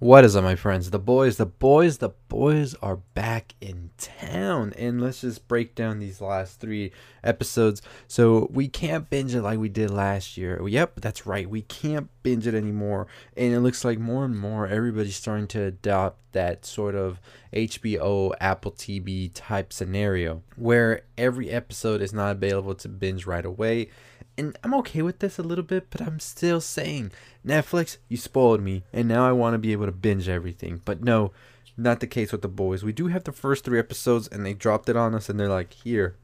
What is up, my friends? The boys, the boys, the boys are back in town. And let's just break down these last three episodes. So we can't binge it like we did last year. Yep, that's right. We can't binge it anymore. And it looks like more and more everybody's starting to adopt that sort of HBO, Apple TV type scenario where every episode is not available to binge right away and I'm okay with this a little bit, but I'm still saying, Netflix, you spoiled me, and now I want to be able to binge everything. But no, not the case with the boys. We do have the first three episodes, and they dropped it on us, and they're like, here,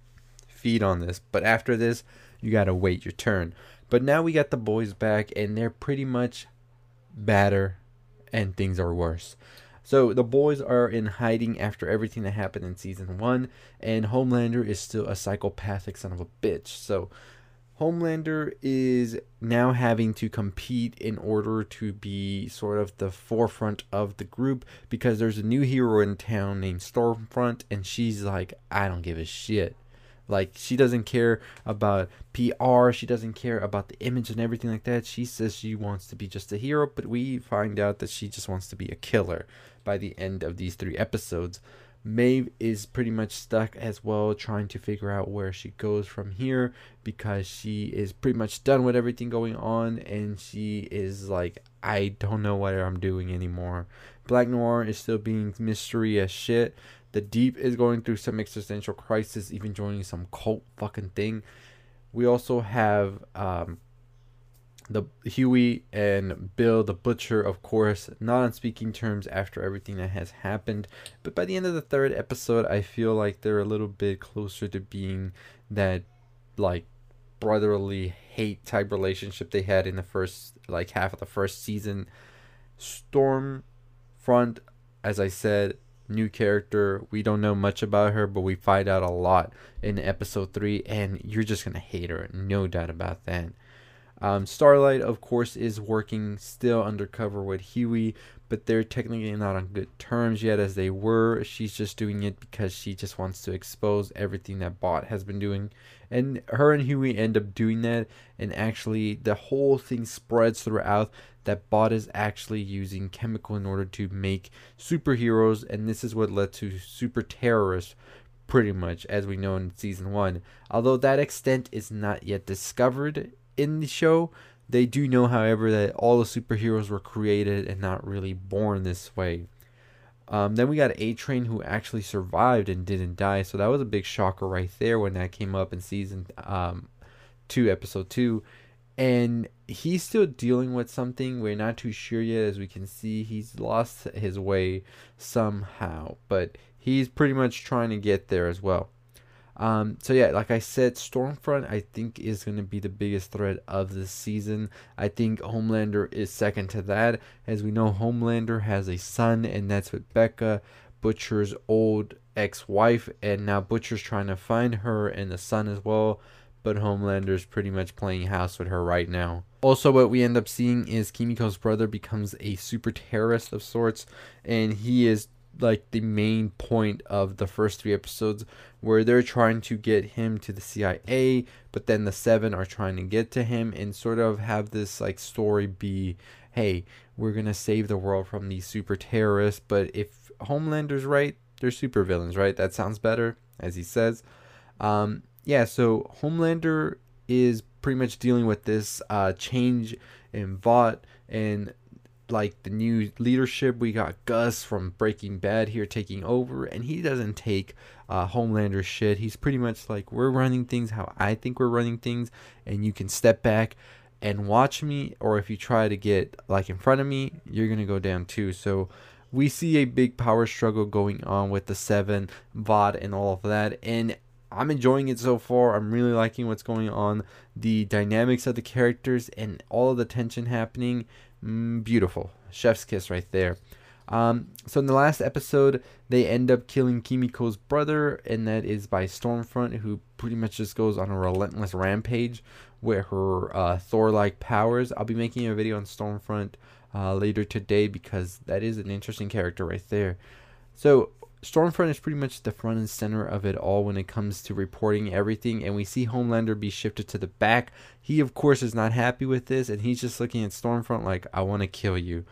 feed on this. But after this, you gotta wait your turn. But now we got the boys back, and they're pretty much badder, and things are worse. So the boys are in hiding after everything that happened in season one, and Homelander is still a psychopathic son of a bitch. So Homelander is now having to compete in order to be sort of the forefront of the group because there's a new hero in town named Stormfront, and she's like, I don't give a shit. Like, she doesn't care about PR, she doesn't care about the image and everything like that. She says she wants to be just a hero, but we find out that she just wants to be a killer by the end of these three episodes. Maeve is pretty much stuck as well, trying to figure out where she goes from here because she is pretty much done with everything going on and she is like, I don't know what I'm doing anymore. Black Noir is still being mystery as shit. The Deep is going through some existential crisis, even joining some cult fucking thing. We also have um, the Hughie and Bill the Butcher, of course, not on speaking terms after everything that has happened. But by the end of the third episode, I feel like they're a little bit closer to being that like brotherly hate type relationship they had in the first like half of the first season. Stormfront, as I said, new character. We don't know much about her, but we find out a lot in episode three, and you're just gonna hate her, no doubt about that. Um, Starlight, of course, is working still undercover with Hughie, but they're technically not on good terms yet as they were. She's just doing it because she just wants to expose everything that Vought has been doing. And her and Hughie end up doing that, and actually, the whole thing spreads throughout that Vought is actually using chemical in order to make superheroes, and this is what led to super terrorists pretty much as we know in season one. Although that extent is not yet discovered in the show. They do know, however, that all the superheroes were created and not really born this way. Um, then we got A Train who actually survived and didn't die, so that was a big shocker right there when that came up in season um, two, episode two. And he's still dealing with something. We're not too sure yet. As we can see, he's lost his way somehow, but he's pretty much trying to get there as well. Um, so yeah, like I said, Stormfront I think is going to be the biggest threat of this season. I think Homelander is second to that. As we know, Homelander has a son, and that's with Becca, Butcher's old ex-wife, and now Butcher's trying to find her and the son as well. But Homelander's pretty much playing house with her right now. Also, what we end up seeing is Kimiko's brother becomes a super terrorist of sorts, and he is like the main point of the first three episodes where they're trying to get him to the CIA, but then the seven are trying to get to him and sort of have this like story be, hey, we're gonna save the world from these super terrorists. But if Homelander's right, they're super villains, right? That sounds better, as he says. Um, yeah, so Homelander is pretty much dealing with this uh, change in Vought and like the new leadership. We got Gus from Breaking Bad here taking over, and he doesn't take uh, Homelander shit. He's pretty much like, we're running things how I think we're running things, and you can step back and watch me, or if you try to get like in front of me, you're gonna go down too. So we see a big power struggle going on with the Seven, Vought and all of that, and I'm enjoying it so far. I'm really liking what's going on. The dynamics of the characters and all of the tension happening Mm, beautiful. Chef's kiss right there. Um, so in the last episode, they end up killing Kimiko's brother, and that is by Stormfront, who pretty much just goes on a relentless rampage with her uh, Thor-like powers. I'll be making a video on Stormfront uh, later today because that is an interesting character right there. So Stormfront is pretty much the front and center of it all when it comes to reporting everything, and we see Homelander be shifted to the back. He, of course, is not happy with this, and he's just looking at Stormfront like, I want to kill you.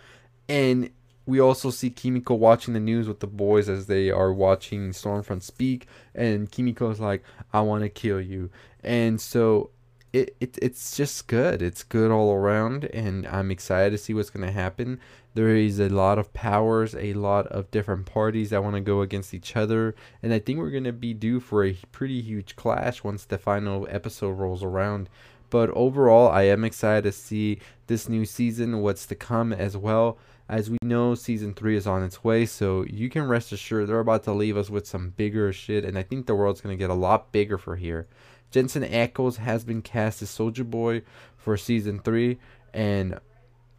And we also see Kimiko watching the news with the boys as they are watching Stormfront speak, and Kimiko's like, "I want to kill you," and so it, it it's just good. It's good all around, and I'm excited to see what's gonna happen. There is a lot of powers, a lot of different parties that want to go against each other, and I think we're gonna be due for a pretty huge clash once the final episode rolls around. But overall, I am excited to see this new season, what's to come as well. As we know, season three is on its way, so you can rest assured they're about to leave us with some bigger shit, and I think the world's gonna get a lot bigger for here. Jensen Ackles has been cast as Soldier Boy for season three, and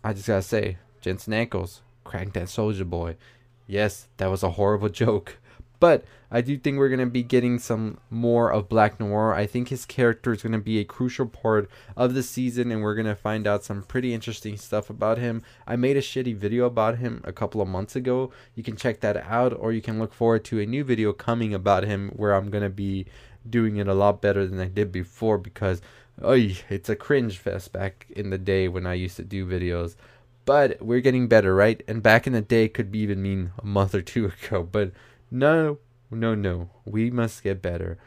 I just gotta say, Jensen Ackles, crank that Soldier Boy. Yes, that was a horrible joke. But I do think we're going to be getting some more of Black Noir. I think his character is going to be a crucial part of the season, and we're going to find out some pretty interesting stuff about him. I made a shitty video about him a couple of months ago. You can check that out, or you can look forward to a new video coming about him where I'm going to be doing it a lot better than I did before because oy, it's a cringe fest back in the day when I used to do videos. But we're getting better, right? And back in the day could be even mean a month or two ago, but no, no, no. We must get better.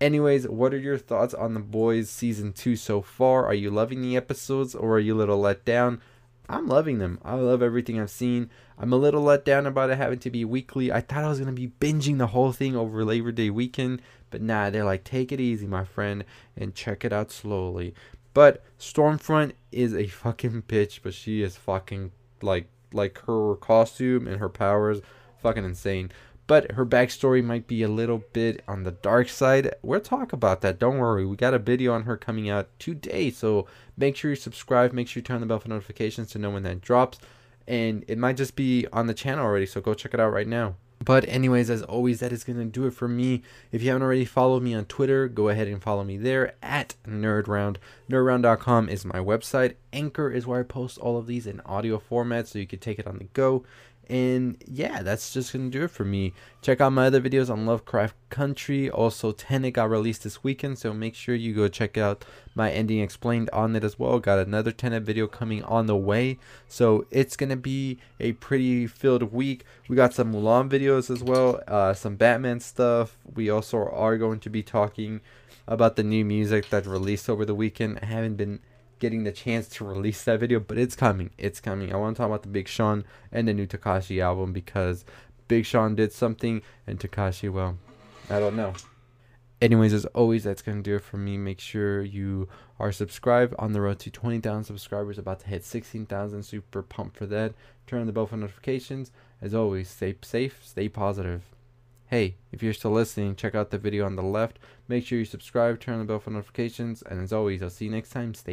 Anyways, what are your thoughts on The Boys season 2 so far? Are you loving the episodes or are you a little let down? I'm loving them. I love everything I've seen. I'm a little let down about it having to be weekly. I thought I was going to be binging the whole thing over Labor Day weekend, but nah, they're like, take it easy, my friend, and check it out slowly. But Stormfront is a fucking bitch, but she is fucking like like her costume and her powers fucking insane but her backstory might be a little bit on the dark side. We'll talk about that. Don't worry. We got a video on her coming out today. So make sure you subscribe. Make sure you turn the bell for notifications to know when that drops. And it might just be on the channel already. So go check it out right now. But anyways, as always, that is going to do it for me. If you haven't already followed me on Twitter, go ahead and follow me there at NerdRound. NerdRound.com is my website. Anchor is where I post all of these in audio format so you can take it on the go. And yeah, that's just gonna do it for me. Check out my other videos on Lovecraft Country. Also, Tenet got released this weekend, so make sure you go check out my ending explained on it as well. Got another Tenet video coming on the way, so it's gonna be a pretty filled week. We got some Mulan videos as well, uh, some Batman stuff. We also are going to be talking about the new music that released over the weekend. I haven't been getting the chance to release that video, but it's coming. It's coming. I want to talk about the Big Sean and the new Tekashi album because Big Sean did something and Tekashi, well, I don't know. Anyways, as always, that's going to do it for me. Make sure you are subscribed on the road to 20,000 subscribers, about to hit 16,000. Super pumped for that. Turn on the bell for notifications. As always, stay safe, stay positive. Hey, if you're still listening, check out the video on the left. Make sure you subscribe, turn on the bell for notifications, and as always, I'll see you next time. Stay